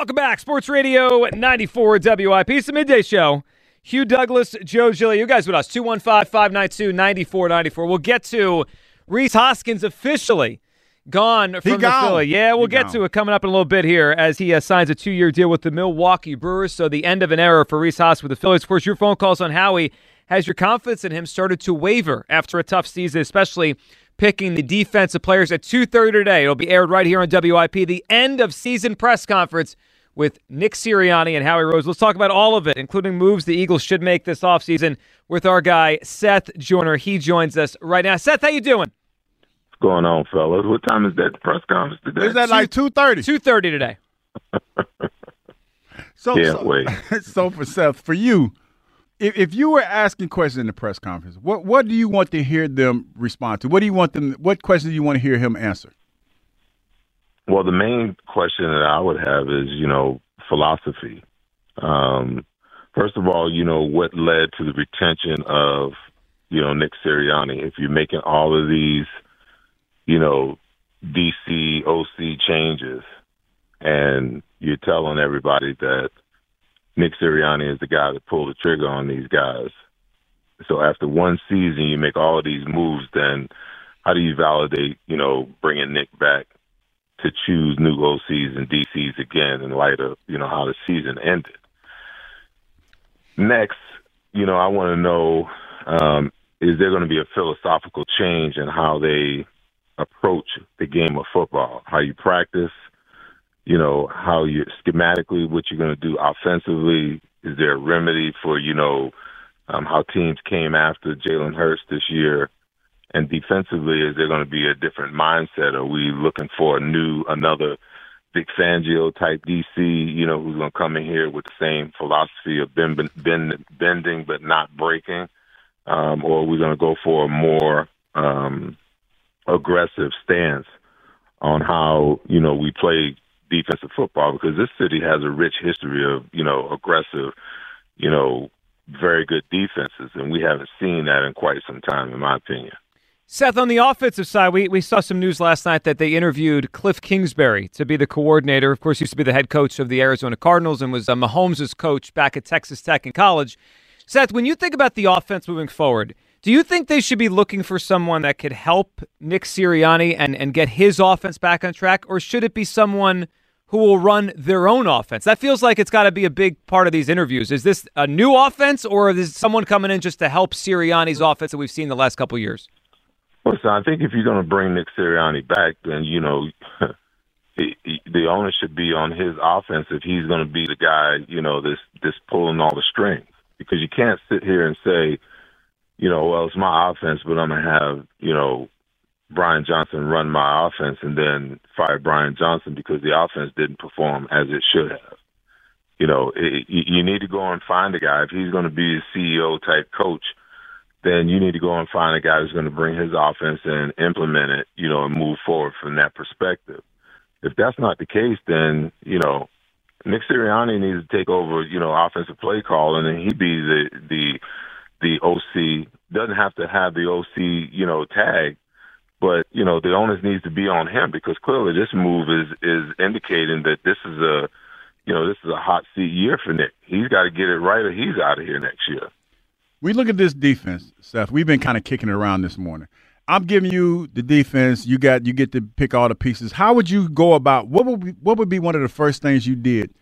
Welcome back. Sports Radio 94 WIP. It's the midday show. Hugh Douglas, Joe Giglio. You guys with us. 215 592 9494. We'll get to Rhys Hoskins officially gone from He the gone. Philly. Yeah, we'll He get gone. to it coming up in a little bit here as he uh, signs a two year deal with the Milwaukee Brewers. So the end of an era for Rhys Hoskins with the Phillies. Of course, your phone calls on Howie. Has your confidence in him started to waver after a tough season, especially picking the defensive players at 2.30 today? It'll be aired right here on WIP. The end of season press conference with Nick Sirianni and Howie Rose. Let's talk about all of it, including moves the Eagles should make this offseason with our guy, Seth Joyner. He joins us right now. Seth, how you doing? What's going on, fellas? What time is that press conference today? Is that like two thirty? 2.30 today. So, Can't so, wait. so for Seth, for you, if, if you were asking questions in the press conference, what what do you want to hear them respond to? What do you want them? What questions do you want to hear him answer? Well, the main question that I would have is, you know, philosophy. Um, first of all, you know, what led to the retention of, you know, Nick Sirianni? If you're making all of these, you know, DC, OC changes, and you're telling everybody that Nick Sirianni is the guy that pulled the trigger on these guys. So after one season, you make all of these moves, then how do you validate, you know, bringing Nick back to choose new OCs and DCs again in light of, you know, how the season ended? Next, you know, I want to know um, is there going to be a philosophical change in how they approach the game of football, how you practice, you know, how you schematically what you're going to do offensively. Is there a remedy for, you know, um, how teams came after Jalen Hurts this year? And defensively, is there going to be a different mindset? Are we looking for a new, another Vic Fangio type DC, you know, who's going to come in here with the same philosophy of bend, bend, bending but not breaking? Um, or are we going to go for a more um, aggressive stance on how, you know, we play defensive football? Because this city has a rich history of, you know, aggressive, you know, very good defenses, and we haven't seen that in quite some time, in my opinion. Seth, on the offensive side, we, we saw some news last night that they interviewed Cliff Kingsbury to be the coordinator. Of course, used to be the head coach of the Arizona Cardinals and was uh, Mahomes' coach back at Texas Tech in college. Seth, when you think about the offense moving forward, do you think they should be looking for someone that could help Nick Sirianni and, and get his offense back on track, or should it be someone who will run their own offense? That feels like it's got to be a big part of these interviews. Is this a new offense, or is someone coming in just to help Sirianni's offense that we've seen the last couple years? Listen, I think if you're going to bring Nick Sirianni back, then you know he, he, the onus should be on his offense if he's going to be the guy, you know, this this pulling all the strings. Because you can't sit here and say, you know, well, it's my offense, but I'm going to have, you know, Brian Johnson run my offense and then fire Brian Johnson because the offense didn't perform as it should have. You know, it, you need to go and find a guy. If he's going to be a CEO type coach, then you need to go and find a guy who's going to bring his offense and implement it, you know, and move forward from that perspective. If that's not the case, then, you know, Nick Sirianni needs to take over, you know, offensive play call and then he be the the the OC. Doesn't have to have the OC, you know, tag, but you know, the onus needs to be on him because clearly this move is is indicating that this is a you know, this is a hot seat year for Nick. He's got to get it right or he's out of here next year. We look at this defense, Seth. We've been kind of kicking it around this morning. I'm giving you the defense. You got you get to pick all the pieces. How would you go about what would be, what would be one of the first things you did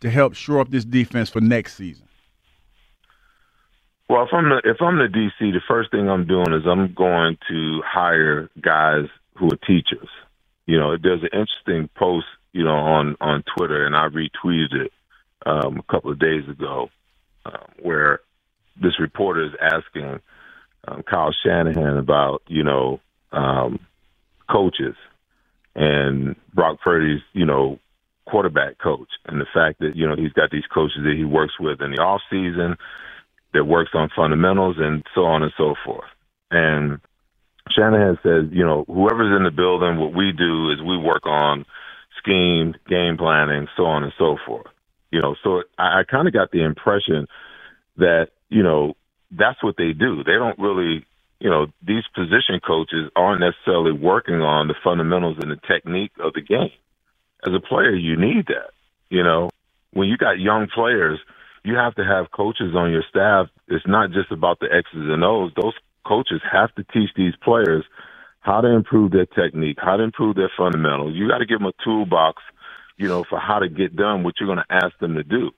to help shore up this defense for next season? Well, if I'm the, if I'm the DC, the first thing I'm doing is I'm going to hire guys who are teachers. You know, there's an interesting post, you know, on on Twitter, and I retweeted it um, a couple of days ago, uh, where this reporter is asking um, Kyle Shanahan about, you know, um, coaches and Brock Purdy's, you know, quarterback coach, and the fact that you know he's got these coaches that he works with in the off season that works on fundamentals and so on and so forth. And Shanahan says, you know, whoever's in the building, what we do is we work on scheme, game planning, so on and so forth. You know, so I, I kind of got the impression that, you know, that's what they do. They don't really, you know, these position coaches aren't necessarily working on the fundamentals and the technique of the game. As a player, you need that. You know, when you got young players – you have to have coaches on your staff. It's not just about the X's and O's. Those coaches have to teach these players how to improve their technique, how to improve their fundamentals. You got to give them a toolbox, you know, for how to get done what you're going to ask them to do.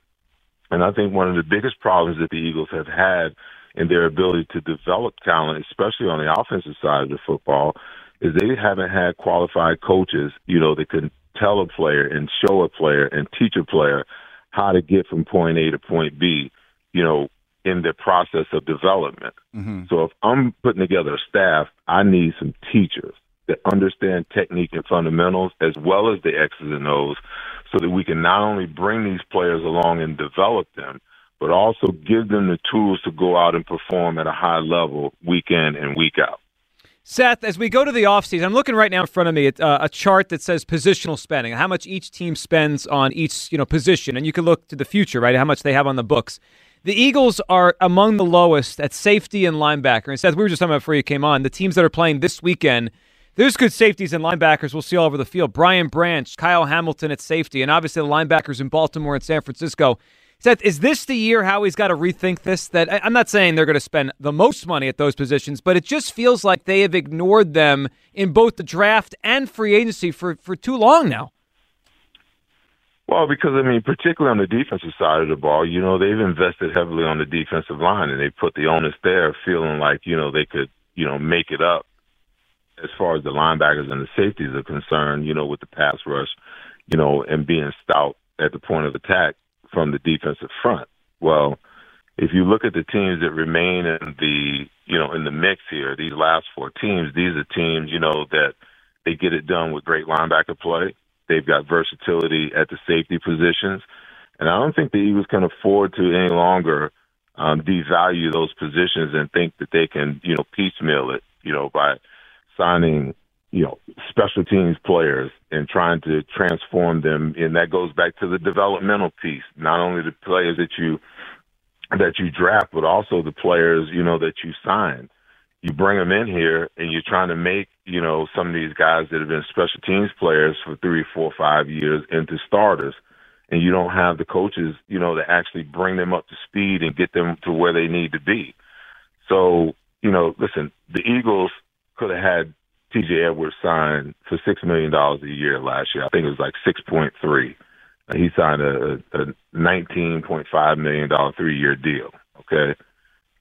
And I think one of the biggest problems that the Eagles have had in their ability to develop talent, especially on the offensive side of the football, is they haven't had qualified coaches, you know, that can tell a player and show a player and teach a player how to get from point A to point B, you know, in the process of development. Mm-hmm. So if I'm putting together a staff, I need some teachers that understand technique and fundamentals as well as the X's and O's so that we can not only bring these players along and develop them, but also give them the tools to go out and perform at a high level week in and week out. Seth, as we go to the offseason, I'm looking right now in front of me at uh, a chart that says positional spending, how much each team spends on each you know position, and you can look to the future, right? How much they have on the books. The Eagles are among the lowest at safety and linebacker. And Seth, we were just talking about before you came on, the teams that are playing this weekend. There's good safeties and linebackers we'll see all over the field. Brian Branch, Kyle Hamilton at safety, and obviously the linebackers in Baltimore and San Francisco. Seth, is this the year Howie's got to rethink this? That I'm not saying they're going to spend the most money at those positions, but it just feels like they have ignored them in both the draft and free agency for, for too long now. Well, because I mean, particularly on the defensive side of the ball, you know, they've invested heavily on the defensive line, and they put the onus there, feeling like you know they could, you know, make it up as far as the linebackers and the safeties are concerned. You know, with the pass rush, you know, and being stout at the point of attack from the defensive front. Well, if you look at the teams that remain in the you know in the mix here, these last four teams, these are teams you know that they get it done with great linebacker play. They've got versatility at the safety positions, and I don't think the Eagles can afford to any longer um, devalue those positions and think that they can you know piecemeal it you know by signing you know, special teams players and trying to transform them. And that goes back to the developmental piece, not only the players that you that you draft, but also the players, you know, that you sign. You bring them in here and you're trying to make, you know, some of these guys that have been special teams players for three, four, five years into starters. And you don't have the coaches, you know, to actually bring them up to speed and get them to where they need to be. So, you know, listen, the Eagles could have had TJ Edwards signed for six million dollars a year last year. I think it was like six point three. He signed a, a nineteen point five million dollar three year deal. Okay,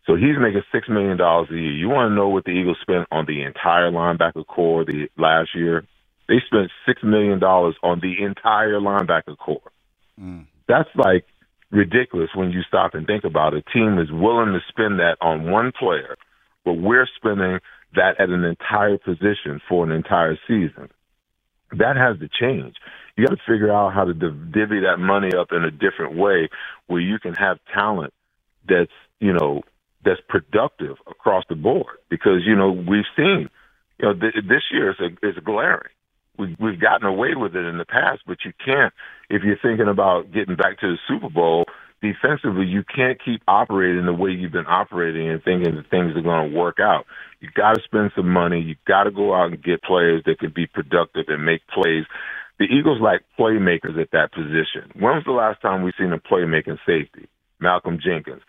so he's making six million dollars a year. You want to know what the Eagles spent on the entire linebacker corps the last year? They spent six million dollars on the entire linebacker corps. Mm. That's like ridiculous when you stop and think about it. A team is willing to spend that on one player, but we're spending that at an entire position for an entire season. That has to change. You got to figure out how to divvy that money up in a different way where you can have talent that's, you know, that's productive across the board. Because, you know, we've seen, you know, th- this year is, a, is glaring. We, we've gotten away with it in the past, but you can't, if you're thinking about getting back to the Super Bowl, defensively, you can't keep operating the way you've been operating and thinking that things are going to work out. You got to spend some money. You got to go out and get players that can be productive and make plays. The Eagles like playmakers at that position. When was the last time we seen a playmaking safety? Malcolm Jenkins.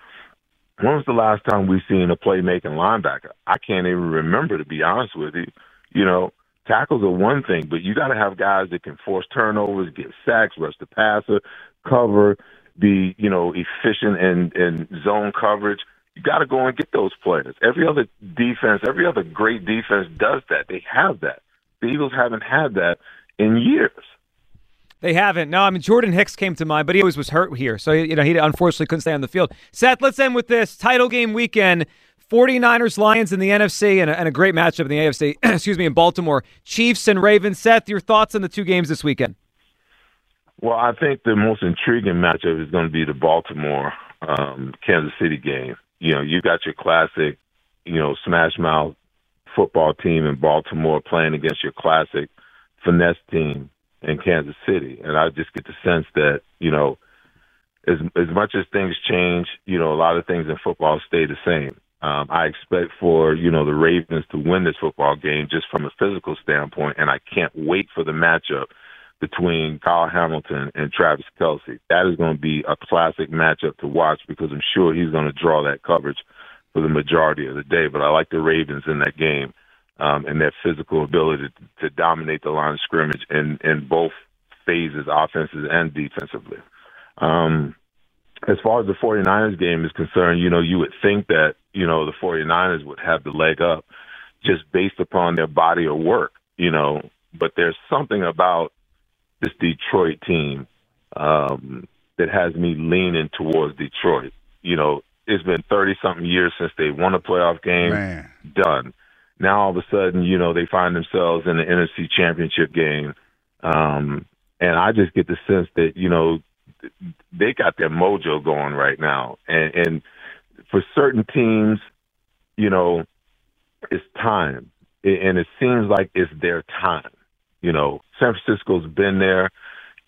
When was the last time we seen a playmaking linebacker? I can't even remember, to be honest with you. You know, tackles are one thing, but you got to have guys that can force turnovers, get sacks, rush the passer, cover, be you know efficient in in zone coverage. You got to go and get those players. Every other defense, every other great defense does that. They have that. The Eagles haven't had that in years. They haven't. No, I mean Jordan Hicks came to mind, but he always was hurt here, so you know he unfortunately couldn't stay on the field. Seth, let's end with this title game weekend. 49ers Lions in the NFC and a, and a great matchup in the AFC, excuse me, in Baltimore. Chiefs and Ravens. Seth, your thoughts on the two games this weekend? Well, I think the most intriguing matchup is going to be the Baltimore um, Kansas City game. You know, you got your classic, you know, smash mouth football team in Baltimore playing against your classic finesse team in Kansas City. And I just get the sense that, you know, as as much as things change, you know, a lot of things in football stay the same. Um, I expect for you know the Ravens to win this football game just from a physical standpoint, and I can't wait for the matchup between Kyle Hamilton and Travis Kelce. That is going to be a classic matchup to watch because I'm sure he's going to draw that coverage for the majority of the day. But I like the Ravens in that game um, and their physical ability to, dominate the line of scrimmage in in both phases, offenses and defensively. Um, as far as the 49ers game is concerned, you know, you would think that, you know, the 49ers would have the leg up just based upon their body of work, you know, but there's something about this Detroit team um, that has me leaning towards Detroit. You know, it's been 30 something years since they won a playoff game. Man. Done. Now all of a sudden, you know, they find themselves in the NFC championship game. Um, and I just get the sense that, you know, they got their mojo going right now. And, and for certain teams, you know, it's time. And it seems like it's their time. You know, San Francisco's been there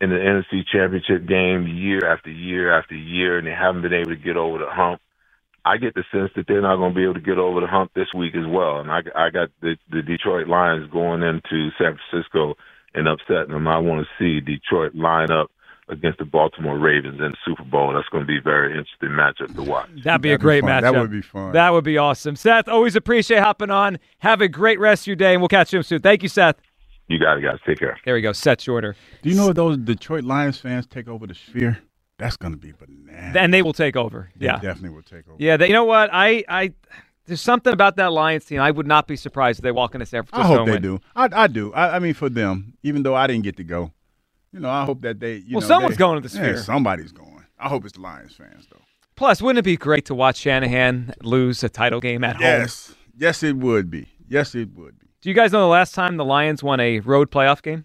in the NFC championship game year after year after year, and they haven't been able to get over the hump. I get the sense that they're not going to be able to get over the hump this week as well. And I, I got the, the Detroit Lions going into San Francisco and upsetting them. I want to see Detroit line up against the Baltimore Ravens in the Super Bowl. That's going to be a very interesting matchup to watch. That'd be That'd a great be matchup. That would be fun. That would be awesome. Seth, always appreciate hopping on. Have a great rest of your day, and we'll catch you soon. Thank you, Seth. You got it, guys. Take care. There we go. Seth Shorter. Do you know if those Detroit Lions fans take over the Sphere? That's going to be bananas. And they will take over. They Yeah. definitely will take over. Yeah, they, you know what? I, I, there's something about that Lions team. I would not be surprised if they walk into San Francisco. I hope they win. do. I, I do. I, I mean, for them, even though I didn't get to go, you know, I hope that they. You Well, know, someone's they- going to the Yeah, Sphere. somebody's going. I hope it's the Lions fans, though. Plus, wouldn't it be great to watch Shanahan lose a title game at home? Yes, yes, it would be. Yes, it would be. Do you guys know the last time the Lions won a road playoff game?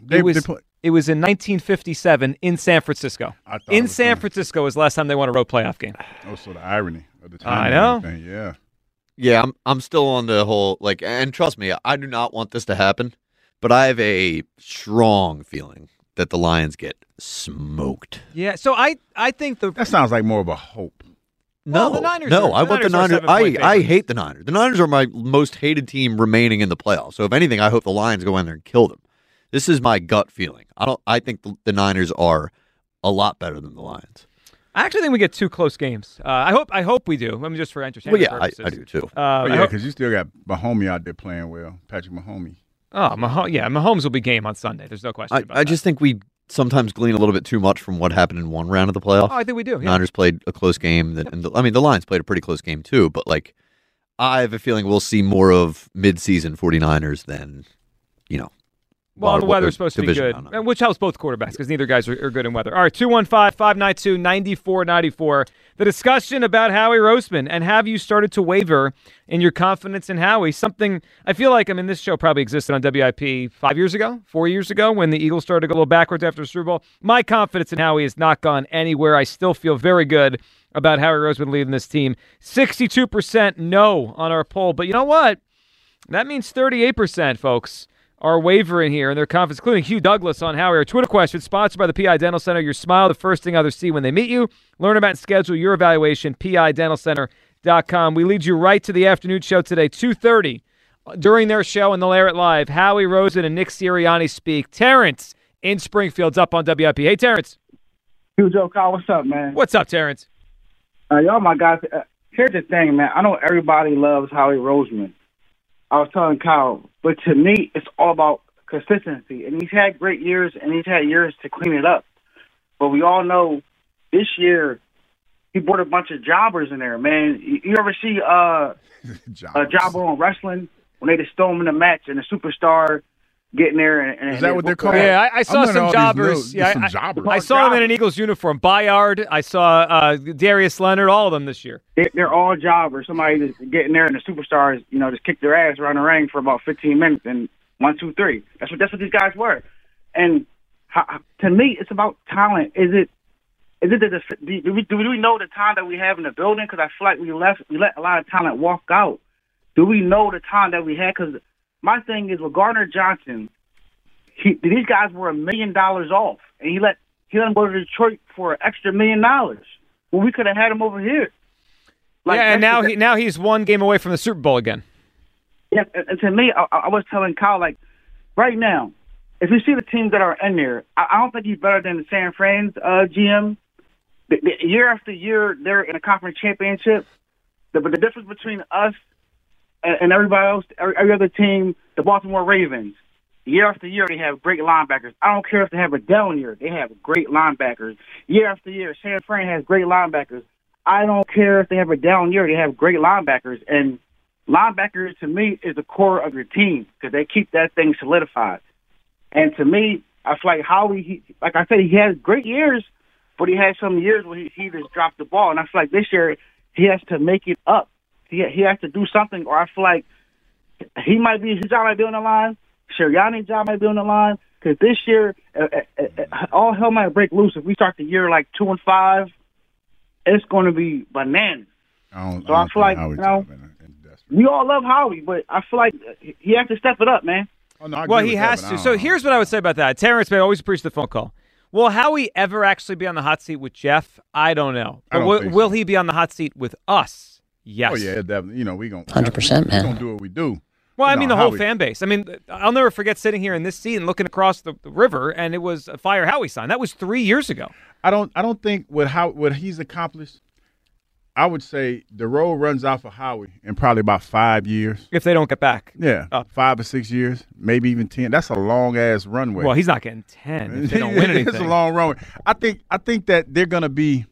They, it was they put, it was in 1957 in San Francisco. I In was San funny. Francisco was the last time they won a road playoff game. oh, so the irony of the time. I know. Yeah. Yeah, I'm I'm still on the whole like and trust me, I do not want this to happen, but I have a strong feeling that the Lions get smoked. Yeah, so I I think the That sounds like more of a hope. No, Well, the Niners no, are- I want the Niners. I, I hate the Niners. The Niners are my most hated team remaining in the playoffs. So if anything, I hope the Lions go in there and kill them. This is my gut feeling. I don't. I think the, the Niners are a lot better than the Lions. I actually think we get two close games. Uh, I hope I hope we do. I mean, just for entertainment Well, yeah, I, purposes. I do too. Uh, Oh, I yeah, hope- because you still got Mahomes out there playing well. Patrick Mahomie. oh, Mah- yeah, Mahomes will be game on Sunday. There's no question I, about I that. just think we sometimes glean a little bit too much from what happened in one round of the playoff. Oh, I think we do. Yeah. Niners played a close game. That, and the, I mean, the Lions played a pretty close game too. But like, I have a feeling we'll see more of midseason 49ers than, you know. Well, the weather's supposed to be good, round. Uh, and which helps both quarterbacks because neither guys are, are good in weather. All right, 215 592 9494. The discussion about Howie Roseman and have you started to waver in your confidence in Howie? Something I feel like, I mean, this show probably existed on WIP five years ago, four years ago when the Eagles started to go a little backwards after the Super Bowl. My confidence in Howie has not gone anywhere. I still feel very good about Howie Roseman leading this team. 62% no on our poll, but you know what? That means 38%, folks, are wavering here in their confidence, including Hugh Douglas on Howie. Our Twitter question, sponsored by the PI Dental Center. Your smile, the first thing others see when they meet you. Learn about and schedule your evaluation, PIDentalCenter.com. We lead you right to the afternoon show today, 2.30. During their show, and they'll air it live, Howie Roseman and Nick Sirianni speak. Terrence in Springfield's up on WIP. Hey, Terrence. Hugh Joe Kyle, what's up, man? What's up, Terrence? Uh, y'all, my guys. Uh, here's the thing, man. I know everybody loves Howie Roseman. I was telling Kyle, but to me, it's all about consistency. And he's had great years, and he's had years to clean it up. But we all know this year he brought a bunch of jobbers in there. Man, you, you ever see uh, a jobber on wrestling when they just throw him in a match and a superstar getting there? And, and Is that what they're called? Yeah, I, I saw some jobbers. new- yeah, some I, jobbers. I saw him in an Eagles uniform. Byard. I saw uh, Darius Leonard. All of them this year. they- they're all jobbers. Somebody just getting there, and the superstars, you know, just kick their ass around the ring for about 15 minutes and one, two, three. That's what that's what these guys were. And how, to me, it's about talent. Is it? Is it that the, do we do we know the time that we have in the building? Because I feel like we left we let a lot of talent walk out. Do we know the time that we had? Because my thing is with Gardner Johnson, he, these guys were a million dollars off, and he let he let him go to Detroit for an extra million dollars. Well, we could have had him over here. Like, yeah, and now he now he's one game away from the Super Bowl again. Yeah, and to me, I, I was telling Kyle like, right now, if you see the teams that are in there, I, I don't think he's better than the San Fran's uh, GM. The, the, year after year, they're in a conference championship. The, but the difference between us and, and everybody else, every, every other team, the Baltimore Ravens, year after year, they have great linebackers. I don't care if they have a down year; they have great linebackers. Year after year, San Fran has great linebackers. I don't care if they have a down year; they have great linebackers. And linebackers, to me, is the core of your team because they keep that thing solidified. And to me, I feel like Howie, he, like I said, he has great years, but he had some years where he, he just dropped the ball. And I feel like this year he has to make it up. He he has to do something, or I feel like he might be his job might be on the line. Sirianni's job might be on the line because this year uh, uh, uh, all hell might break loose if we start the year like two and five. It's going to be bananas. I don't, So I don't feel like, think you know, been in. We all love Howie, but I feel like he has to step it up, man. Oh, no, I Well, he with that, has to. So know. here's what I would say about that. Terrence may always appreciate the phone call. Will Howie ever actually be on the hot seat with Jeff? I don't know. I don't will, think will so. he be on the hot seat with us? Oh, yes. Oh yeah, definitely. You know, we gonna 100%, we man. gonna do what we do. Well, I No, mean, the whole Howie- fan base. I mean, I'll never forget sitting here in this seat and looking across the, the river, and it was a Fire Howie sign. That was three years ago. I don't. I don't think what how what he's accomplished. I would say the road runs out for Howie in probably about five years. If they don't get back. Yeah, Up. five or six years, maybe even ten. That's a long ass runway. Well, he's not getting 10 if they don't win anything. it's a long runway. I think. I think that they're gonna be.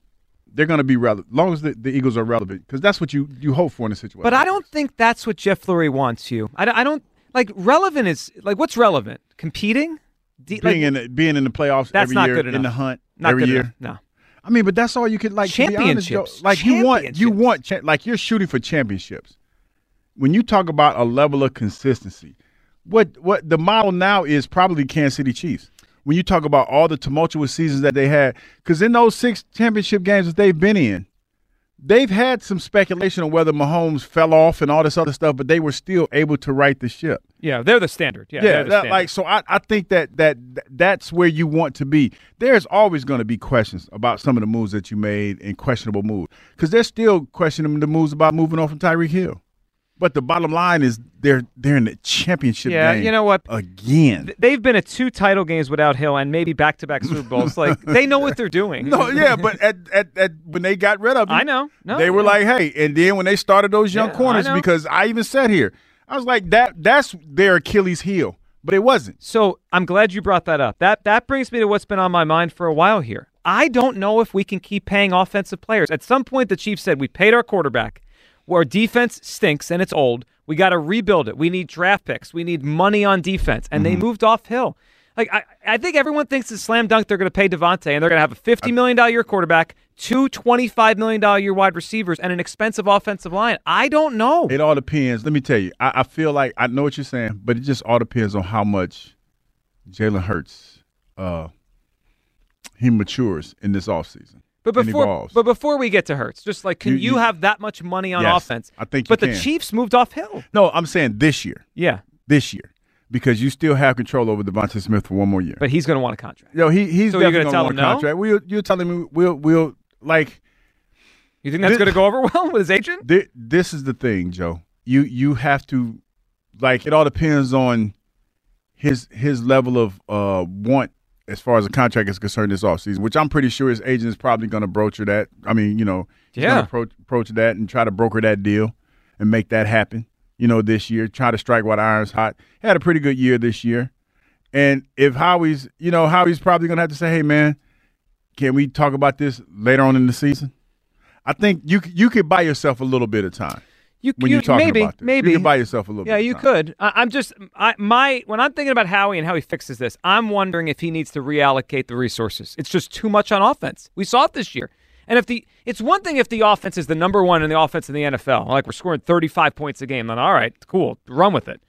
They're gonna be relevant, as long as the, the Eagles are relevant, because that's what you you hope for in a situation. But I don't think that's what Jeff Lurie wants you. I, don't- I don't like relevant is like what's relevant? Competing? De- like, being in the, being in the playoffs That's every not year good in the hunt not every good year. enough. No. I mean, but that's all you could like. To be honest, Joe, Championships. like you want, you want, cha- like you're shooting for championships. When you talk about a level of consistency, what what the model now is probably Kansas City Chiefs. When you talk about all the tumultuous seasons that they had, because in those six championship games that they've been in, they've had some speculation on whether Mahomes fell off and all this other stuff, but they were still able to right the ship. Yeah, they're the standard. Yeah, Yeah, the that- standard. like so. I, I think that that that's where you want to be. There's always going to be questions about some of the moves that you made and questionable moves because they're still questioning the moves about moving on from Tyreek Hill. But the bottom line is they're they're in the championship Yeah, game. you know what? Again, They've been at two title games without Hill and maybe back to back Super Bowls. Like they know what they're doing. no, yeah, but at, at, at when they got rid of him, I know. No, they were yeah. like, hey, and then when they started those young Yeah, corners, know. because I even said here, I was like, that that's their Achilles heel, but it wasn't. So I'm glad you brought that up. That that brings me to what's been on my mind for a while here. I don't know if we can keep paying offensive players. At some point, the Chiefs said we paid our quarterback. Our defense stinks and it's old. We got to rebuild it. We need draft picks. We need money on defense, and they moved off Hill. Like I, I think everyone thinks it's slam dunk. They're going to pay DeVonta, and they're going to have a fifty million dollar year quarterback, two twenty-five million dollar year wide receivers, and an expensive offensive line. I don't know. It all depends. Let me tell you, I, I feel like I know what you're saying, but it just all depends on how much Jalen Hurts uh, he matures in this offseason. But before, but before we get to Hurts, just like, can You- you, you- have that much money on Yes, offense? I think you But the. Chiefs moved off Hill. no, I'm saying this year, Yeah, this year, because you still have control over DeVonta Smith for one more year. but he's going to want a contract. No, he he's So definitely gonna gonna want a no? contract. We'll, you're telling me we'll we'll like You think that's going to go over well with his agent? thi- this is the thing, Joe. You you have to like it all depends on his his level of uh want as far as the contract is concerned this offseason, which I'm pretty sure his agent is probably going to broacher that. I mean, you know, he's Yeah. going to approach, that and try to broker that deal and make that happen. you know, this year. Try to strike while the iron's hot. Had a pretty good year this year. And if Howie's, you know, Howie's probably going to have to say, hey, man, can we talk about this later on in the season? I think you you could buy yourself a little bit of time. You, when you you're talking maybe about this. maybe you can buy yourself a little Yeah, you time. could. I, I'm just I, my when I'm thinking about Howie and how he fixes this, I'm wondering if he needs to reallocate the resources. It's just too much on offense. We saw it this year. And if the it's one thing if the offense is the number one in the offense in the NFL, like we're scoring 35 points a game, then all right, cool, run with it.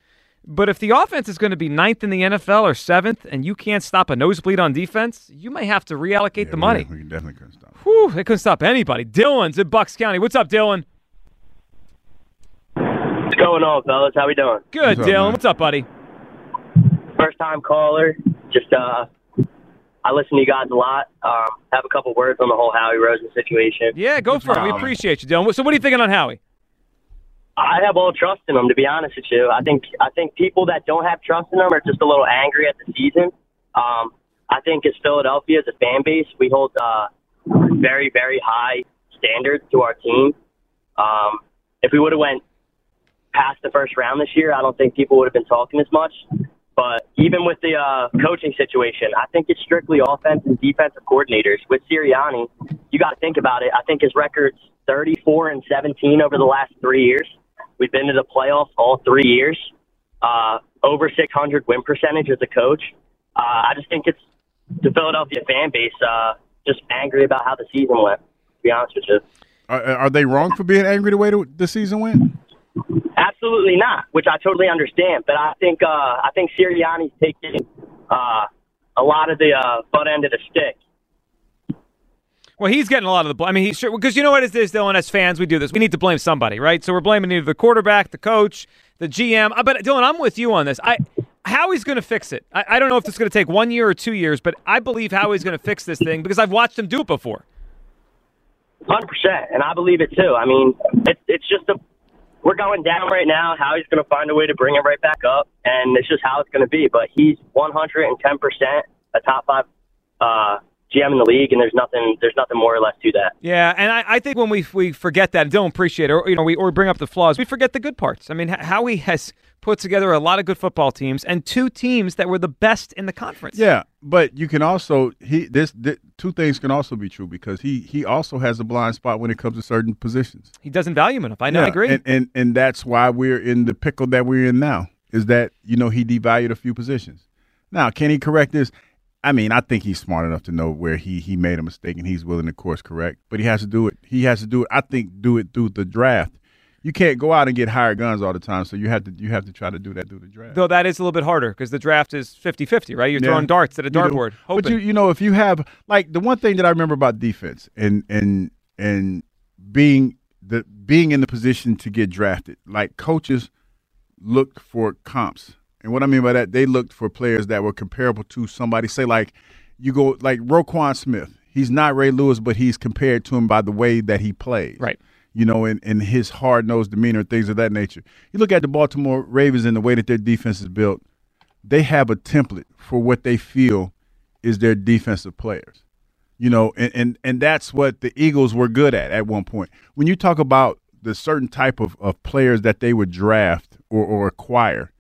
But if the offense is going to be ninth in the NFL or seventh, and you can't stop a nosebleed on defense, you may have to reallocate the money. We definitely couldn't stop. Whew, they couldn't stop anybody. Dylan's in Bucks County. What's up, Dylan? What's going on, fellas? How we doing? Good, What's up, Dylan. man? What's up, buddy? First time caller. Just uh, I listen to you guys a lot. Um, have a couple words on the whole Howie Rosen situation. Yeah, go for it. We Um, appreciate you, Dylan. So, what are you thinking on Howie? I have all trust in him, to be honest with you. I think I think people that don't have trust in him are just a little angry at the season. Um, I think as Philadelphia, as a fan base, we hold uh, very, very high standards to our team. Um, if we would have went past the first round this year, I don't think people would have been talking as much. But even with the uh, coaching situation, I think it's strictly offense and defensive coordinators. With Sirianni, you got to think about it. I think his record's 34 and 17 over the last three years. We've been to the playoffs all three years. Uh, over 600 win percentage as a coach. Uh, I just think it's the Philadelphia fan base uh, just angry about how the season went. To be honest with you. Are, are they wrong for being angry the way the, the season went? Absolutely not, which I totally understand. But I think uh, I think Sirianni's taking uh, a lot of the uh, butt end of the stick. Well, he's getting a lot of the blame. I mean, he's sure because you know what it is, Dylan. As fans, we do this. We need to blame somebody, right? So we're blaming either the quarterback, the coach, the GM. Uh, But Dylan, I'm with you on this. I Howie's going to fix it. I, I don't know if it's going to take one year or two years, but I believe Howie's going to fix this thing because I've watched him do it before. Hundred percent, and I believe it too. I mean, it's it's just a we're going down right now. How he's going to find a way to bring it right back up, and it's just how it's going to be. But he's one hundred and ten percent a top five uh, GM in the league, and there's nothing there's nothing more or less to that. Yeah, and I, I think when we we forget that, and don't appreciate it, or you know, we or bring up the flaws, we forget the good parts. I mean, Howie has put together a lot of good football teams and two teams that were the best in the conference. Yeah, but you can also he this, thi- two things can also be true because he he also has a blind spot when it comes to certain positions. He doesn't value him enough. I know. I agree. and, and and that's why we're in the pickle that we're in now. Is that you know he devalued a few positions. Now, can he correct this? I mean, I think he's smart enough to know where he he made a mistake and he's willing to course correct. But he has to do it. He has to do it. I think do it through the draft. You can't go out and get higher guns all the time. So you have to you have to try to do that through the draft. Though that is a little bit harder because the draft is 50-50, right? You're Yeah. throwing darts at a dartboard. But you you know if you have like the one thing that I remember about defense and and and being the being in the position to get drafted, like coaches looked for comps. And what I mean by that, they looked for players that were comparable to somebody. Say like you go like Roquan Smith. He's not Ray Lewis, but he's compared to him by the way that he plays. Right. You know, and, and his hard nosed demeanor, things of that nature. You look at the Baltimore Ravens and the way that their defense is built, they have a template for what they feel is their defensive players. You know, and, and, and that's what the Eagles were good at at one point. When you talk about the certain type of, of players that they would draft or, or acquire,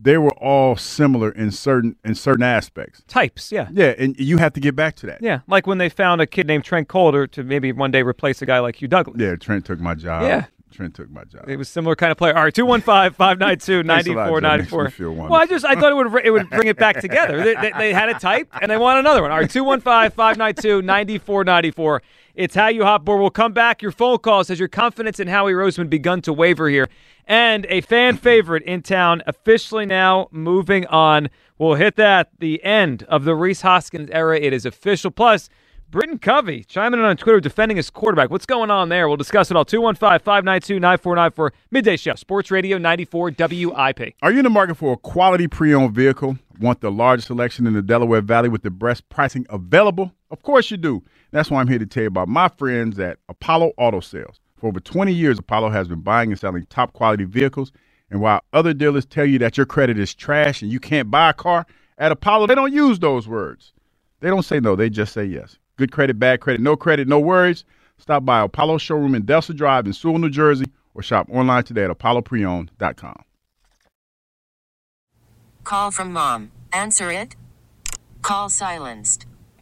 they were all similar in certain in certain aspects. Types, yeah. Yeah, and you have to get back to that. Yeah, like when they found a kid named Trent Colder to maybe one day replace a guy like Hugh Douglas. Yeah, Trent took my job. Yeah. Trent took my job. It was similar kind of player. All right, 215 592 Thanks a lot, Joe. Makes 9494. Well, I just I thought it would it would bring it back together. They, they, they had a type and they want another one. All right, 215 592 9494. It's how you hop board. We'll come back. Your phone calls has your confidence in Howie Roseman begun to waver here. And a fan favorite in town officially now moving on. We'll hit that the end of the Rhys Hoskins era. It is official. Plus, Britain Covey chiming in on Twitter defending his quarterback. What's going on there? We'll discuss it all. 215 592 9494. Midday Show, Sports Radio 94 WIP. Are you in the market for a quality pre-owned vehicle? Want the largest selection in the Delaware Valley with the best pricing available? Of course you do. That's why I'm here to tell you about my friends at Apollo Auto Sales. For over 20 years, Apollo has been buying and selling top quality vehicles. And while other dealers tell you that your credit is trash and you can't buy a car, at Apollo, they don't use those words. They don't say no, they just say yes. Good credit, bad credit, no credit, no worries. Stop by Apollo Showroom in Delta Drive in Sewell, New Jersey, or shop online today at apollopreowned.com. Call from mom. Answer it. Call silenced.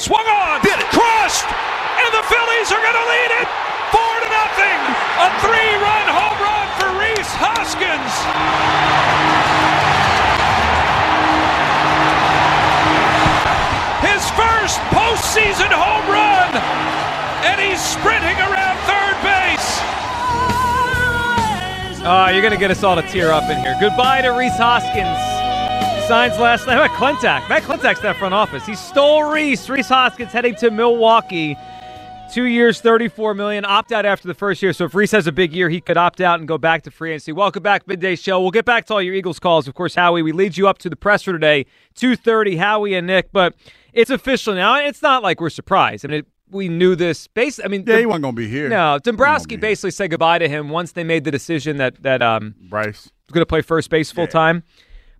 Swung on! Did it! Crushed! And the Phillies are going to lead it! Four to nothing! A three-run home run for Rhys Hoskins! His first postseason home run! And he's sprinting around third base! Oh, you're going to get us all to tear up in here. Goodbye to Rhys Hoskins. Signs last night. Matt Klentak. Matt Klentak's that front office. He stole Rhys. Rhys Hoskins heading to Milwaukee. Two years, thirty-four million. Opt out after the first year. So if Rhys has a big year, he could opt out and go back to free agency. Welcome back, midday show. We'll get back to all your Eagles calls. Of course, Howie. We lead you up to the presser today, two thirty. Howie and Nick, but it's official now. It's not like we're surprised. I mean, it, we knew this. Basically, I mean, Yeah, he wasn't gonna be here. No, Dombrowski basically said goodbye to him once they made the decision that that um Bryce was going to play first base full time.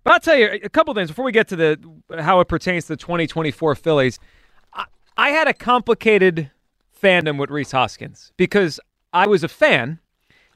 But I'll tell you a couple things before we get to the how it pertains to the 2024 Phillies. I, I had a complicated fandom with Rhys Hoskins because I was a fan.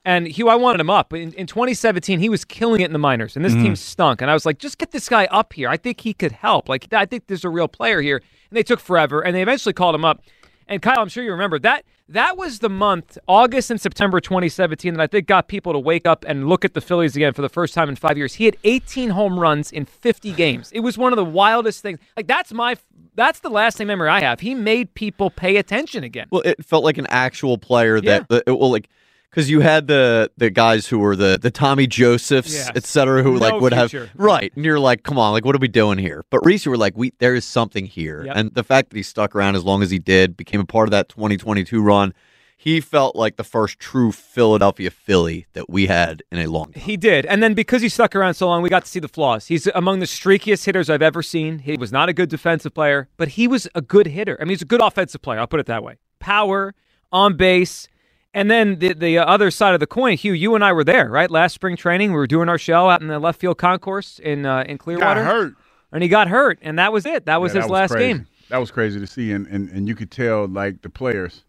And Hugh, I wanted him up. In, in 2017, he was killing it in the minors, and this Mm-hmm. team stunk. And I was like, just get this guy up here. I think he could help. Like, I think there's a real player here. And they took forever, and they eventually called him up. And Kyle, I'm sure you remember that that was the month, August and September 2017, that I think got people to wake up and look at the Phillies again for the first time in five years. He had 18 home runs in 50 games. It was one of the wildest things. Like that's my that's the lasting memory I have. He made people pay attention again. Well, it felt like an actual player Yeah. that, it, well, like because you had the the guys who were the the Tommy Josephs, Yes. et cetera, who No like would future. have right, and you're like, come on, like what are we doing here? But Rhys, you were like, we there is something here, Yep. and the fact that he stuck around as long as he did, became a part of that 2022 run. He felt like the first true Philadelphia Philly that we had in a long time. He did. And then because he stuck around so long, we got to see the flaws. He's among the streakiest hitters I've ever seen. He was not a good defensive player, but he was a good hitter. I mean, he's a good offensive player. I'll put it that way. Power, on base. And then the, the other side of the coin, Hugh, you and I were there, right? Last spring training, we were doing our show out in the left field concourse in uh, in Clearwater. Got hurt. And he got hurt, and that was it. That was Yeah, his last crazy. game. That was crazy to see, and, and and you could tell like the players,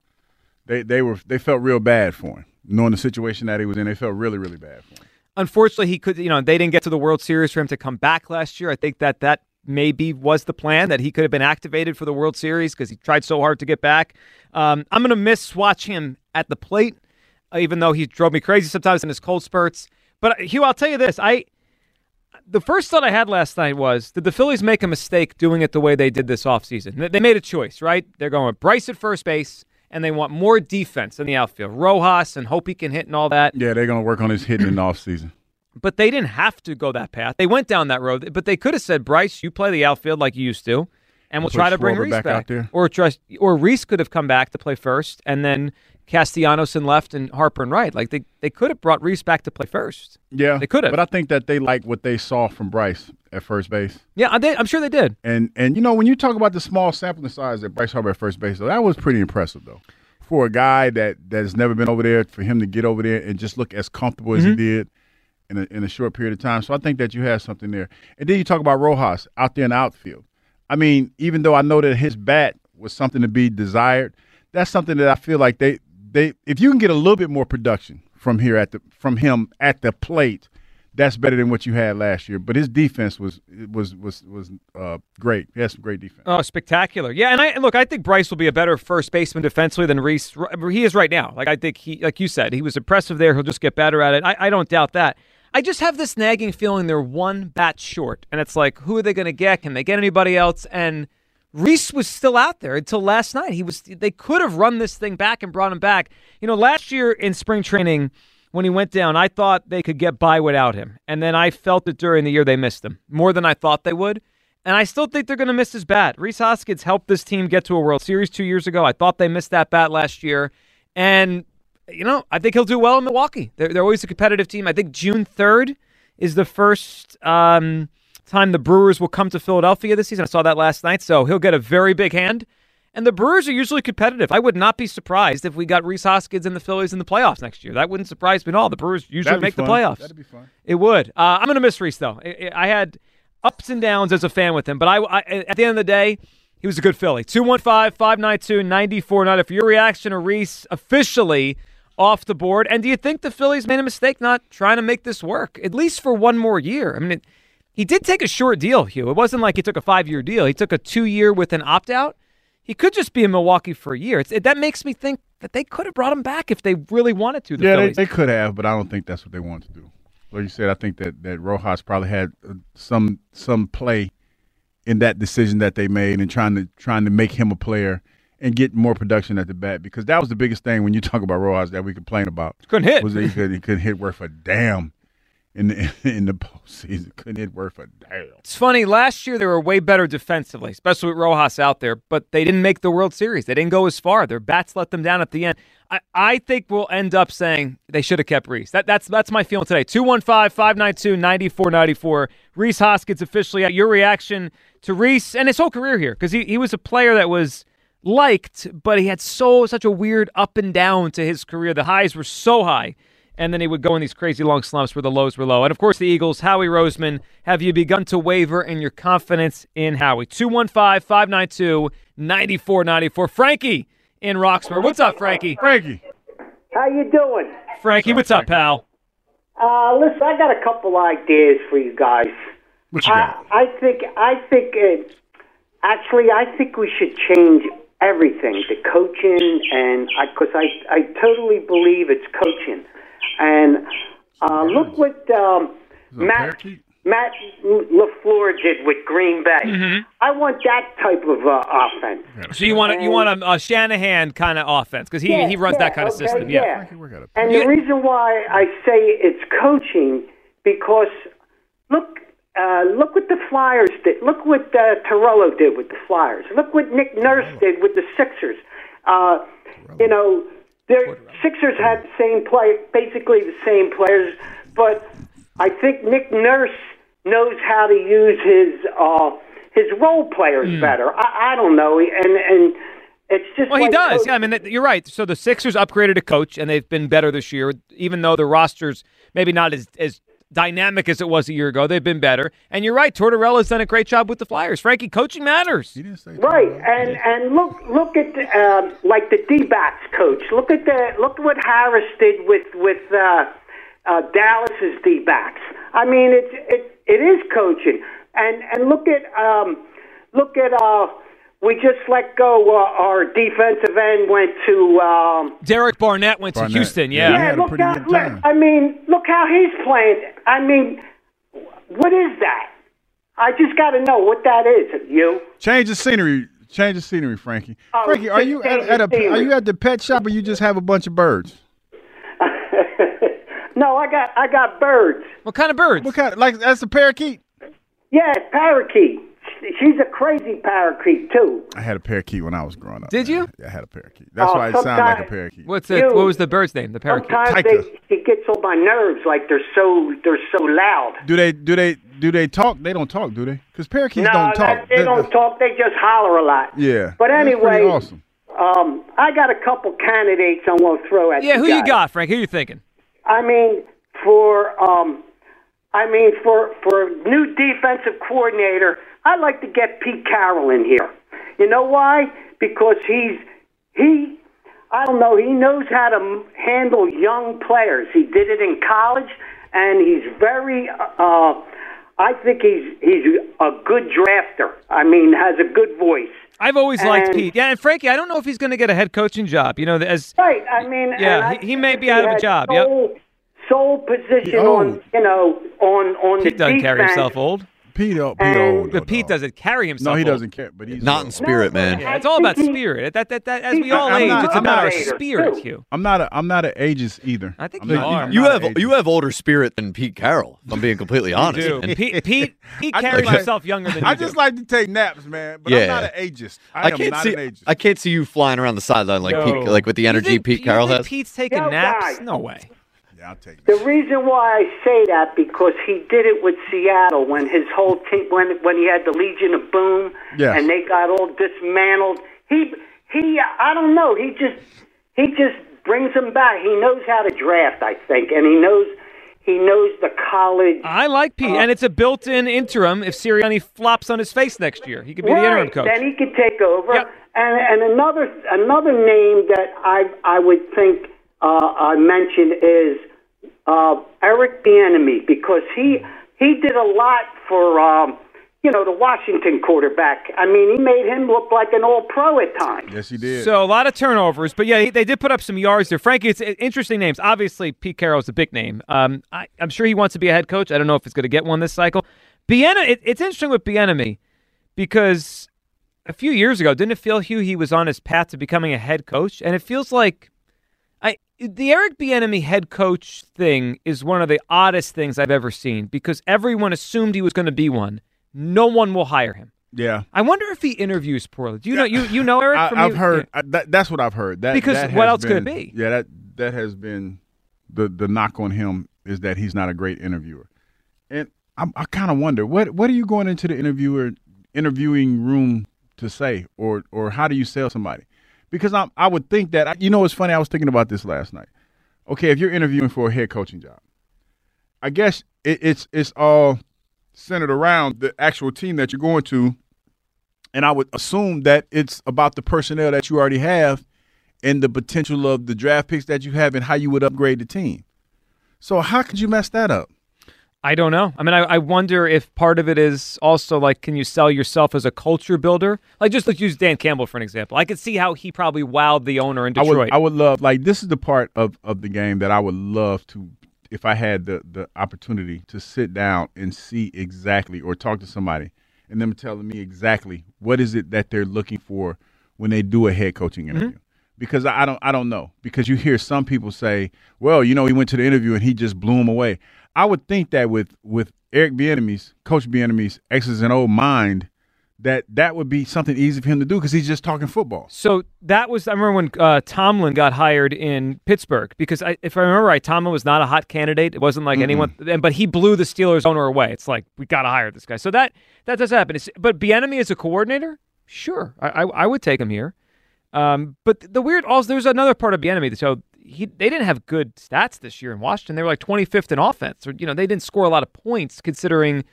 they they were they felt real bad for him, knowing the situation that he was in. They felt really really bad for him. Unfortunately, he could, you know, they didn't get to the World Series for him to come back last year. I think that that maybe was the plan that he could have been activated for the World Series because he tried so hard to get back. Um, I'm going to miss watch him at the plate, uh, even though he drove me crazy sometimes in his cold spurts. But uh, Hugh, I'll tell you this: I the first thought I had last night was, did the Phillies make a mistake doing it the way they did this offseason? They- They made a choice, right? They're going with Bryce at first base, and they want more defense in the outfield. Rojas and hope he can hit and all that. Yeah, they're gonna work on his hitting in the offseason. But they didn't have to go that path. They went down that road, but they could have said, "Bryce, you play the outfield like you used to, and we'll try to bring Schwarber Rhys back back." out there. Or trust, or Rhys could have come back to play first, and then Castellanos and left and Harper and right. Like they, they could have brought Rhys back to play first. Yeah, They could have. But I think that they like what they saw from Bryce at first base. Yeah, I did- I'm sure they did. And and you know when you talk about the small sampling size that Bryce Harper at first base, that was pretty impressive though. For a guy that that has never been over there, for him to get over there and just look as comfortable as he Mhm. did in a, in a short period of time. So I think that you have something there. And then you talk about Rojas out there in the outfield. I mean, even though I know that his bat was something to be desired, that's something that I feel like they they if you can get a little bit more production from here at the from him at the plate, that's better than what you had last year. But his defense was was was was uh, great. He had some great defense. Oh, spectacular! Yeah, and I and look, I think Bryce will be a better first baseman defensively than Rhys. He is right now. Like I think he, like you said, he was impressive there. He'll just get better at it. I, I don't doubt that. I just have this nagging feeling they're one bat short, and it's like, who are they going to get? Can they get anybody else? And Rhys was still out there until last night. He was. They could have run this thing back and brought him back. You know, last year in spring training when he went down, I thought they could get by without him, and then I felt it during the year they missed him more than I thought they would. And I still think they're going to miss his bat. Rhys Hoskins helped this team get to a World Series two years ago. I thought they missed that bat last year. And, you know, I think he'll do well in Milwaukee. They're, they're always a competitive team. I think June 3rd is the first um, time the Brewers will come to Philadelphia this season. I saw that last night. So he'll get a very big hand. And the Brewers are usually competitive. I would not be surprised if we got Rhys Hoskins and the Phillies in the playoffs next year. That wouldn't surprise me at all. The Brewers usually make the playoffs. That'd be fun. It would. Uh, I'm going to miss Rhys though. I, I had ups and downs as a fan with him, but I, I at the end of the day, he was a good Philly. 215-592-9490 for your reaction to Rhys officially off the board. And do you think the Phillies made a mistake not trying to make this work at least for one more year? I mean, it, he did take a short deal, Hugh. It wasn't like he took a five-year deal. He took a two-year with an opt-out. He could just be in Milwaukee for a year. It's, it, that makes me think that they could have brought him back if they really wanted to. The yeah, they, they could have, but I don't think that's what they wanted to do. Like you said, I think that, that Rojas probably had uh, some some play in that decision that they made and trying to trying to make him a player and get more production at the bat because that was the biggest thing when you talk about Rojas that we complain about. Couldn't hit. Was that he, could, he couldn't hit worth a damn in the in the postseason. Couldn't hit worth a damn. It's funny. Last year they were way better defensively, especially with Rojas out there, but they didn't make the World Series. They didn't go as far. Their bats let them down at the end. I, I think we'll end up saying they should have kept Rhys. That, that's that's my feeling today. 215-592-9494. Rhys Hoskins officially out. Your reaction to Rhys and his whole career here, because he, he was a player that was liked, but he had so such a weird up and down to his career. The highs were so high and then he would go in these crazy long slumps where the lows were low. And of course, the Eagles, Howie Roseman, have you begun to waver in your confidence in Howie? 215 592 9494. Frankie in Roxborough. What's up, Frankie? Frankie. How you doing? Frankie, what's up, pal? Uh, listen, I got a couple ideas for you guys. What you got? I, I think I think uh, actually I think we should change everything, the coaching, and because I, I totally believe it's coaching. And uh, look what um, Matt Matt LaFleur did with Green Bay. Mm-hmm. I want that type of uh, offense. So you want a, you want a, a Shanahan kind of offense because he, Yeah, he runs yeah, that kind of okay, system. yeah. And the reason why I say it's coaching because look, uh, look what the Flyers did. Look what uh, Torello did with the Flyers. Look what Nick Nurse did with the Sixers. Uh, you know, their Sixers had the same play, basically the same players, but I think Nick Nurse knows how to use his uh, his role players Hmm. better. I, I don't know, and and it's just Well, he does. coach- Yeah, I mean, you're right. So the Sixers upgraded a coach, and they've been better this year, even though the roster's maybe not as as dynamic as it was a year ago. They've been better. And you're right. Tortorella's done a great job with the Flyers. Frankie, coaching matters. Right, and and look look at um, like the D backs coach. Look at the look what Harris did with with uh, uh, Dallas's D backs. I mean, it's it it is coaching, and and look at um, look at uh, we just let go. Uh, our defensive end went to. Um, Derek Barnett went Barnett. to Houston. Yeah, Yeah. he look how, look. I mean, look how he's playing. I mean, what is that? I just got to know what that is. You. Change the scenery. Change the scenery, Frankie. Oh, Frankie, are you at, at a the are you at the pet shop or you just have a bunch of birds? no, I got I got birds. What kind of birds? What kind? Like that's a parakeet. Yeah, parakeet. She's a crazy parakeet too. I had a parakeet when I was growing up. Did you? Yeah, I had a parakeet. That's Oh, why it sounded like a parakeet. What's it? What was the bird's name? The parakeet. Sometimes they, it gets on my nerves, like they're so they're so loud. Do they do they do they talk? They don't talk, do they? Because parakeets no, don't talk. that- they don't talk. They just holler a lot. Yeah. But anyway, pretty awesome. um, I got a couple candidates I'm going to throw at you. Yeah, you who you got, Frank? Who you thinking? I mean, for um, I mean, for for new defensive coordinator, I'd like to get Pete Carroll in here. You know why? Because he's he. I don't know. He knows how to handle young players. He did it in college, and he's very. Uh, I think he's he's a good drafter. I mean, has a good voice. I've always liked Pete. Yeah, and Frankie, I don't know if he's going to get a head coaching job. You know, as Right. I mean, Yeah, and I he- he may be out of a had job, yep. Sole, sole position Oh. on you know on on Pete the doesn't defense. carry himself old. Pete, uh, Pete And- oh, old. But Pete doesn't carry himself. No, he doesn't care. But he's Not in spirit, man. Yeah, it's all about spirit. That, that, that, as we all I'm age, not- it's I'm about our a- spirit, Hugh. I'm not a I'm not an ageist either. I think I'm you not- are. You have you have older spirit than Pete Carroll. If I'm being completely honest. do. man. Pete, Pete, Pete I just carries like- himself younger than you I do. just like to take naps, man. But Yeah. I'm not an ageist. I, I can't not see an ageist. I can't see you flying around the sideline like Pete, like with the energy Pete Carroll has. Pete's taking naps? No way. Yeah, I'll take The reason why I say that because he did it with Seattle when his whole team when when he had the Legion of Boom Yes. and they got all dismantled. He he I don't know. He just he just brings them back. He knows how to draft, I think, and he knows he knows the college. I like Pete, and it's a built-in interim. If Sirianni flops on his face next year, he could be the interim coach. Then he could take over. And and another another name that I I would think uh, I mentioned is uh, Eric Bieniemy because he he did a lot for um, you know the Washington quarterback. I mean, he made him look like an All Pro at times. Yes, he did. So a lot of turnovers, but yeah, they did put up some yards there. Frankie, it's interesting names. Obviously, Pete Carroll's a big name. Um, I, I'm sure he wants to be a head coach. I don't know if he's going to get one this cycle. Biena, it, it's interesting with Bieniemy because a few years ago, didn't it feel Hugh he was on his path to becoming a head coach? And it feels like I the Eric Bieniemy head coach thing is one of the oddest things I've ever seen because everyone assumed he was going to be one. No one will hire him. Yeah. I wonder if he interviews poorly. Do you know you you know Eric? I, from I've you? heard I, that, that's what I've heard. That Because that what else could it be? Yeah, that that has been the the knock on him is that he's not a great interviewer, and I, I kind of wonder what what are you going into the interviewer interviewing room to say, or or how do you sell somebody? Because I I would think that you know it's funny. I was thinking about this last night. Okay, if you're interviewing for a head coaching job, I guess it, it's it's all centered around the actual team that you're going to and I would assume that it's about the personnel that you already have and the potential of the draft picks that you have and how you would upgrade the team. So how could you mess that up? I don't know. I mean, I, I wonder if part of it is also like, can you sell yourself as a culture builder? Like, just let's use Dan Campbell for an example. I could see how he probably wowed the owner in I Detroit. would I would love like this is the part of, of the game that I would love to if I had the, the opportunity to sit down and see exactly or talk to somebody and them telling me exactly what is it that they're looking for when they do a head coaching mm-hmm. interview. Because I I don't I don't know. Because you hear some people say, Well, you know, he went to the interview and he just blew him away. I would think that with with Eric Bieniemy's, Coach Bieniemy's X's and O mind, that that would be something easy for him to do because he's just talking football. So that was I remember when uh, Tomlin got hired in Pittsburgh because I, if I remember right, Tomlin was not a hot candidate. It wasn't like Mm-mm. anyone, but he blew the Steelers owner away. It's like we got to hire this guy. So that that does happen. It's, but Bieniemy as a coordinator, sure, I, I, I would take him here. Um, but the weird also there's another part of Bieniemy. So he they didn't have good stats this year in Washington. They were like 25th in offense, or you know they didn't score a lot of points considering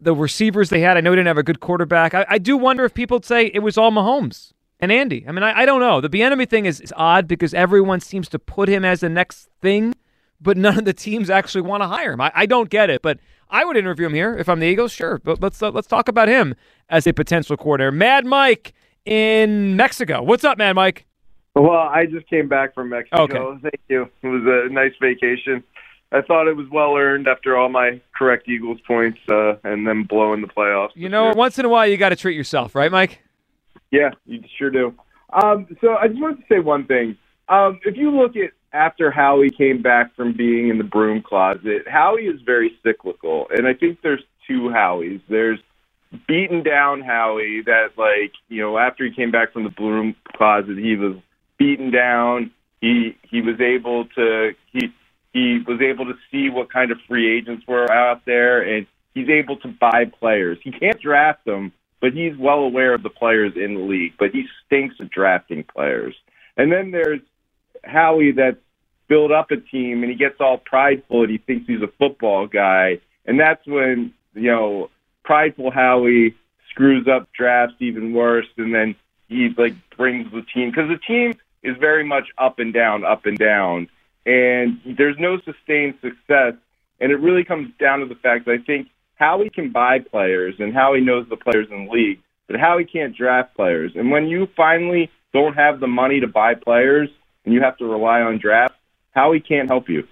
the receivers they had. I know they didn't have a good quarterback. I, I do wonder if people say it was all Mahomes and Andy. I mean, I, I don't know. The Bieniemy thing is, is odd because everyone seems to put him as the next thing, but none of the teams actually want to hire him. I, I don't get it, but I would interview him here if I'm the Eagles. Sure, but let's uh, let's talk about him as a potential coordinator. Mad Mike in Mexico. What's up, Mad Mike? Well, I just came back from Mexico. Okay. Thank you. It was a nice vacation. I thought it was well earned after all my correct Eagles points uh, and then blowing the playoffs. You know, once in a while you got to treat yourself, right, Mike? Yeah, you sure do. Um, so I just wanted to say one thing. Um, if you look at after Howie came back from being in the broom closet, Howie is very cyclical, and I think there's two Howies. There's beaten down Howie. That like you know after he came back from the broom closet, he was beaten down. He he was able to he he was able to see what kind of free agents were out there, and he's able to buy players. He can't draft them, but he's well aware of the players in the league. But he stinks at drafting players. And then there's Howie that's built up a team, and he gets all prideful, and he thinks he's a football guy, and that's when you know prideful Howie screws up drafts even worse, and then he like brings the team because the team is very much up and down, up and down, and there's no sustained success. And it really comes down to the fact that I think Howie can buy players and Howie knows the players in the league, but Howie can't draft players. And when you finally don't have the money to buy players and you have to rely on drafts, Howie can't help you.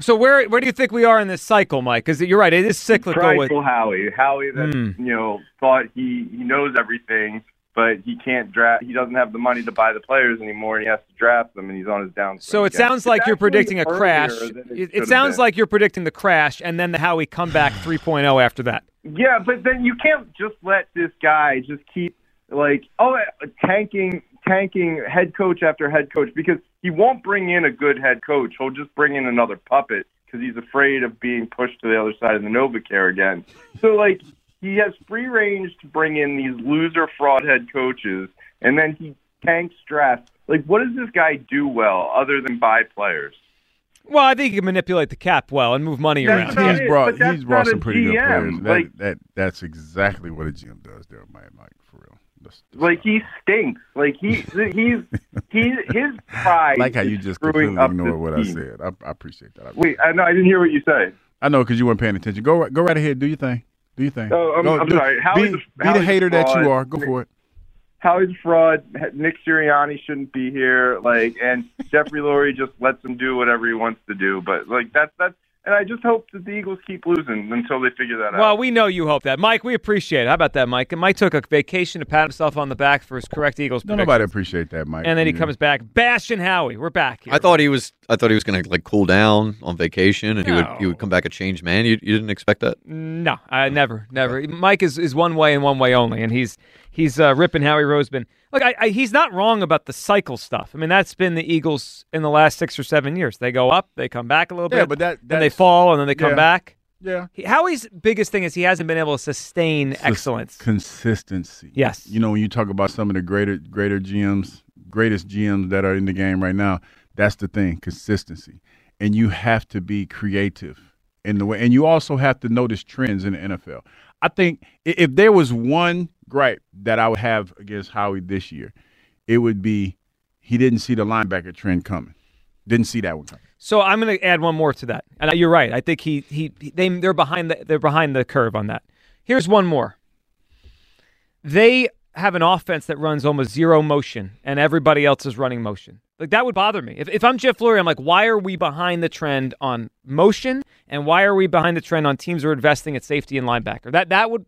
So where where do you think we are in this cycle, Mike? Because you're right, it is cyclical. Prideful With, Howie, Howie that Mm. you know thought he he knows everything, but he can't draft. He doesn't have the money to buy the players anymore, and he has to draft them, and he's on his downswing. so it again. sounds like It's you're predicting a crash. It, it sounds like you're predicting the crash, and then the Howie comeback 3.0 after that. Yeah, but then you can't just let this guy just keep like oh tanking tanking head coach after head coach because he won't bring in a good head coach. He'll just bring in another puppet because he's afraid of being pushed to the other side of the NovaCare again. So like he has free range to bring in these loser fraud head coaches, and then he tanks drafts. Like what does this guy do well other than buy players? Well, I think he can manipulate the cap well and move money That's around. he's it, brought he's brought some a pretty good players. That, Like- that that's exactly what a GM does there, Mike. Mike for real. Let's- Like he stinks. Like he he's he his pride. Like how you just screwing completely up ignored this what I said. I, I appreciate that. I, Wait, I know I didn't hear what you said. I know because you weren't paying attention. Go right- go right ahead. Do your thing. Do you think? Oh, I'm- Go- I'm do- sorry. Be, Howie's be the hater that you are. Go for it. Howie's a fraud. Nick Sirianni shouldn't be here. Like, and Jeffrey Lurie just lets him do whatever he wants to do. But like that's that's. And I just hope that the Eagles keep losing until they figure that out. Well, we know you hope that, Mike. We appreciate it. How about that, Mike? And Mike took a vacation to pat himself on the back for his correct Eagles. Don't nobody appreciate that, Mike. And then he comes back, bashing Howie. We're back. Here. I thought he was. I thought he was going to like cool down on vacation, and he would he would come back a changed man. You, you didn't expect that? No, I never, never. Mike is, is one way and one way only, and he's he's uh, ripping Howie Roseman. Look, I, I, he's not wrong about the cycle stuff. I mean, that's been the Eagles in the last six or seven years. They go up, they come back a little Yeah, bit, but that- then they fall, and then they come yeah. back. Yeah. He, Howie's biggest thing is he hasn't been able to sustain excellence. Consistency. Yes. You know, when you talk about some of the greater greater GMs, greatest GMs that are in the game right now, that's the thing, consistency. And you have to be creative in the way and you also have to notice trends in the NFL. I think if there was one gripe that I would have against Howie this year, it would be he didn't see the linebacker trend coming. Didn't see that one coming. So I'm going to add one more to that, and you're right. I think he he they they're behind the they're behind the curve on that. Here's one more. They have an offense that runs almost zero motion, and everybody else is running motion. Like that would bother me. If, if I'm Jeff Lurie, I'm like, why are we behind the trend on motion, and why are we behind the trend on teams who are investing at safety and linebacker? That that would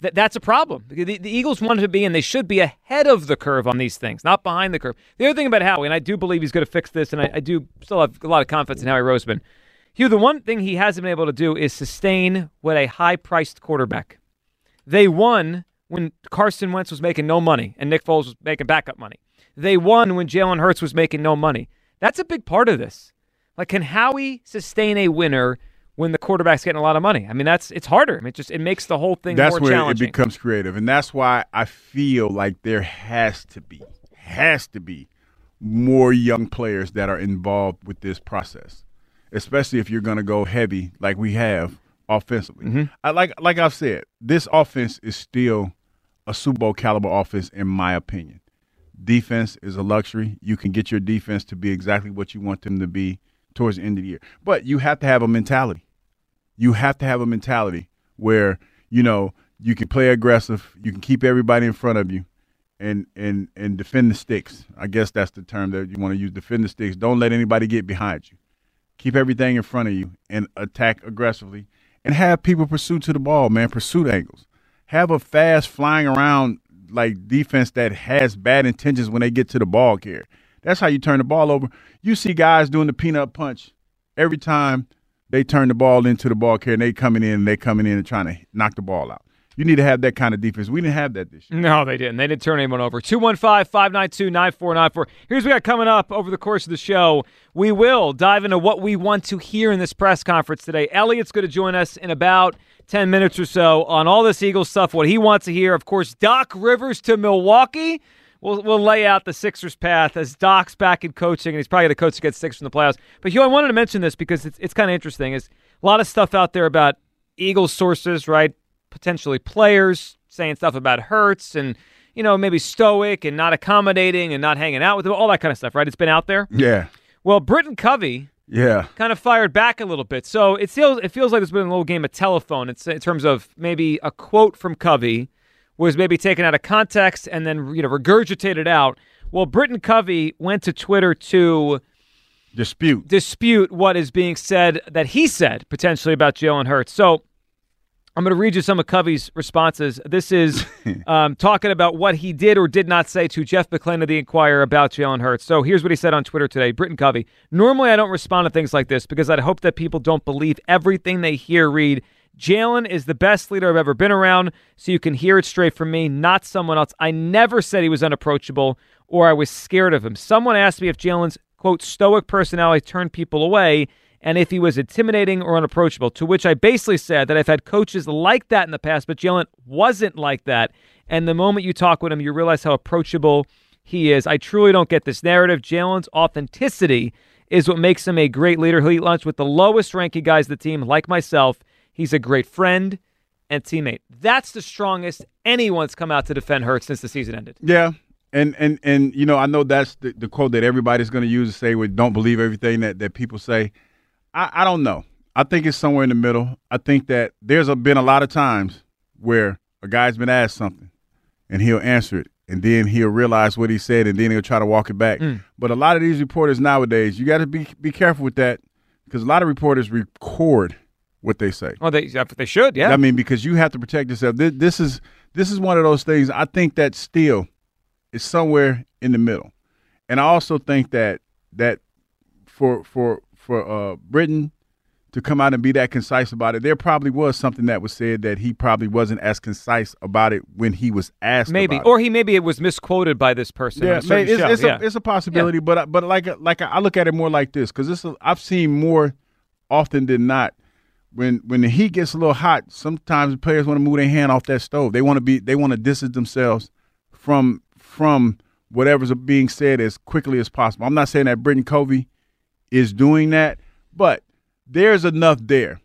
that, that's a problem. The, the Eagles wanted to be, and they should be ahead of the curve on these things, not behind the curve. The other thing about Howie, and I do believe he's going to fix this, and I, I do still have a lot of confidence in Howie Roseman. Hugh, the one thing he hasn't been able to do is sustain with a high-priced quarterback. They won when Carson Wentz was making no money and Nick Foles was making backup money. They won when Jalen Hurts was making no money. That's a big part of this. Like, can Howie sustain a winner when the quarterback's getting a lot of money? I mean, that's it's harder. I mean, it just it makes the whole thing that's more where challenging. it becomes creative and that's why i feel like there has to be has to be more young players that are involved with this process especially if you're going to go heavy like we have offensively Mm-hmm. I, like like i've said this offense is still a super bowl caliber offense in my opinion defense is a luxury you can get your defense to be exactly what you want them to be towards the end of the year but you have to have a mentality you have to have a mentality where you know you can play aggressive, you can keep everybody in front of you, and and and defend the sticks. I guess that's the term that you want to use. Defend the sticks. Don't let anybody get behind you. Keep everything in front of you and attack aggressively, and have people pursue to the ball, man. Pursuit angles. Have a fast flying around like defense that has bad intentions when they get to the ball carrier. That's how you turn the ball over. You see guys doing the peanut punch every time they turn the ball into the ball carrier and they coming in and they coming in and trying to knock the ball out. You need to have that kind of defense. We didn't have that this year. No, they didn't. They didn't turn anyone over. 215 592 9494. Here's what we got coming up over the course of the show. We will dive into what we want to hear in this press conference today. Elliot's going to join us in about 10 minutes or so on all this Eagles stuff, what he wants to hear. Of course, Doc Rivers to Milwaukee. We'll, we'll lay out the Sixers' path as Doc's back in coaching, and he's probably going to coach against Sixers in the playoffs. But, Hugh, I wanted to mention this because it's, it's kind of interesting. Is a lot of stuff out there about Eagles sources, right? Potentially players saying stuff about Hurts and, you know, maybe stoic and not accommodating and not hanging out with him, all that kind of stuff, right? It's been out there. Yeah. Well, Britain Covey Yeah. kind of fired back a little bit. So it feels it feels like there's been a little game of telephone. It's in terms of maybe a quote from Covey was maybe taken out of context and then you know regurgitated out. Well, Britain Covey went to Twitter to dispute dispute what is being said that he said potentially about Jalen Hurts. So I'm going to read you some of Covey's responses. This is um, talking about what he did or did not say to Jeff McLane of the Inquirer about Jalen Hurts. So here's what he said on Twitter today. Britain Covey. Normally, I don't respond to things like this because I'd hope that people don't believe everything they hear. Read. Jalen is the best leader I've ever been around, so you can hear it straight from me, not someone else. I never said he was unapproachable or I was scared of him. Someone asked me if Jalen's quote stoic personality turned people away and if he was intimidating or unapproachable. To which I basically said that I've had coaches like that in the past, but Jalen wasn't like that. And the moment you talk with him, you realize how approachable he is. I truly don't get this narrative. Jalen's authenticity is what makes him a great leader. He'll eat lunch with the lowest ranking guys of the team, like myself. He's a great friend and teammate. That's the strongest anyone's come out to defend Hurts since the season ended. Yeah. And and and you know, I know that's the, the quote that everybody's going to use to say, "We don't believe everything that that people say." I, I don't know. I think it's somewhere in the middle. I think that there's a, been a lot of times where a guy's been asked something, and he'll answer it, and then he'll realize what he said, and then he'll try to walk it back. Mm. But a lot of these reporters nowadays, you got to be be careful with that because a lot of reporters record what they say. Oh, they they should, yeah. I mean, because you have to protect yourself. This, this is this is one of those things. I think that still is somewhere in the middle, and I also think that that for for for uh, Britain to come out and be that concise about it, there probably was something that was said that he probably wasn't as concise about it when he was asked. maybe, or he maybe it was misquoted by this person. on Yeah, a certain maybe it's, it's, yeah. a, it's a possibility, but I- but like like I look at it more like this because this I've seen more often than not when when the heat gets a little hot. Sometimes players want to move their hand off that stove. They want to be they want to distance themselves from from whatever's being said as quickly as possible. I'm not saying that Britain Covey is doing that, but there's enough there.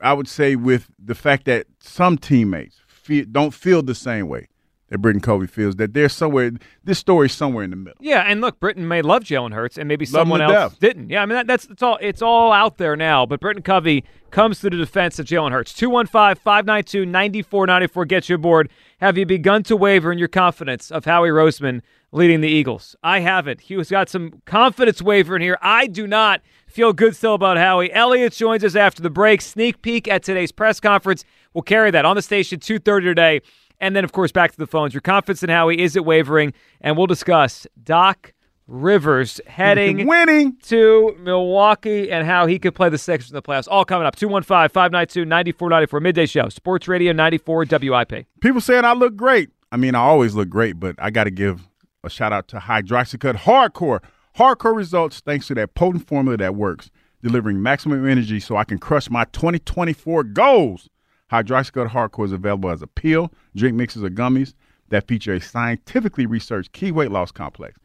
I would say with the fact that some teammates feel, don't feel the same way that Britain Covey feels that there's somewhere this story's somewhere in the middle. Yeah, and look, Britain may love Jalen Hurts, and maybe Love someone else death. didn't. Yeah, I mean that, that's it's all it's all out there now. But Britain Covey comes to the defense of Jalen Hurts. 215-592-9494 gets you aboard. Have you begun to waver in your confidence of Howie Roseman leading the Eagles? I haven't. He has got some confidence wavering here. I do not feel good still about Howie. Elliott joins us after the break. Sneak peek at today's press conference. We'll carry that on the station 2:30 today. And then, of course, back to the phones. Your confidence in Howie, is it wavering? And we'll discuss Doc Rivers heading winning to Milwaukee and how he could play the Sixers in the playoffs. All coming up. 215 592 9494. Midday show. Sports Radio 94 WIP. People saying I look great. I mean, I always look great, but I got to give a shout out to Hydroxycut Hardcore. Hardcore results thanks to that potent formula that works, delivering maximum energy so I can crush my 2024 goals. Hydroxycut Hardcore is available as a pill, drink mixes, or gummies that feature a scientifically researched key weight loss complex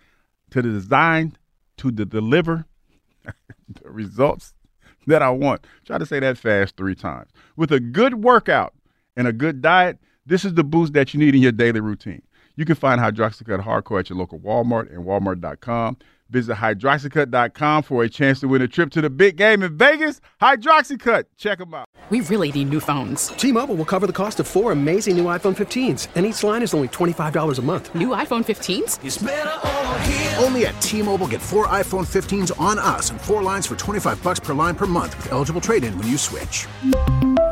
to the designed to the deliver the results that I want. Try to say that fast three times. With a good workout and a good diet, this is the boost that you need in your daily routine. You can find Hydroxycut Hardcore at your local Walmart and walmart.com. Visit hydroxycut.com for a chance to win a trip to the big game in Vegas. Hydroxycut, check them out. We really need new phones. T-Mobile will cover the cost of four amazing new iPhone 15s, and each line is only $25 a month. New iPhone 15s? Only at T-Mobile get four iPhone 15s on us and four lines for 25 bucks per line per month with eligible trade-in when you switch.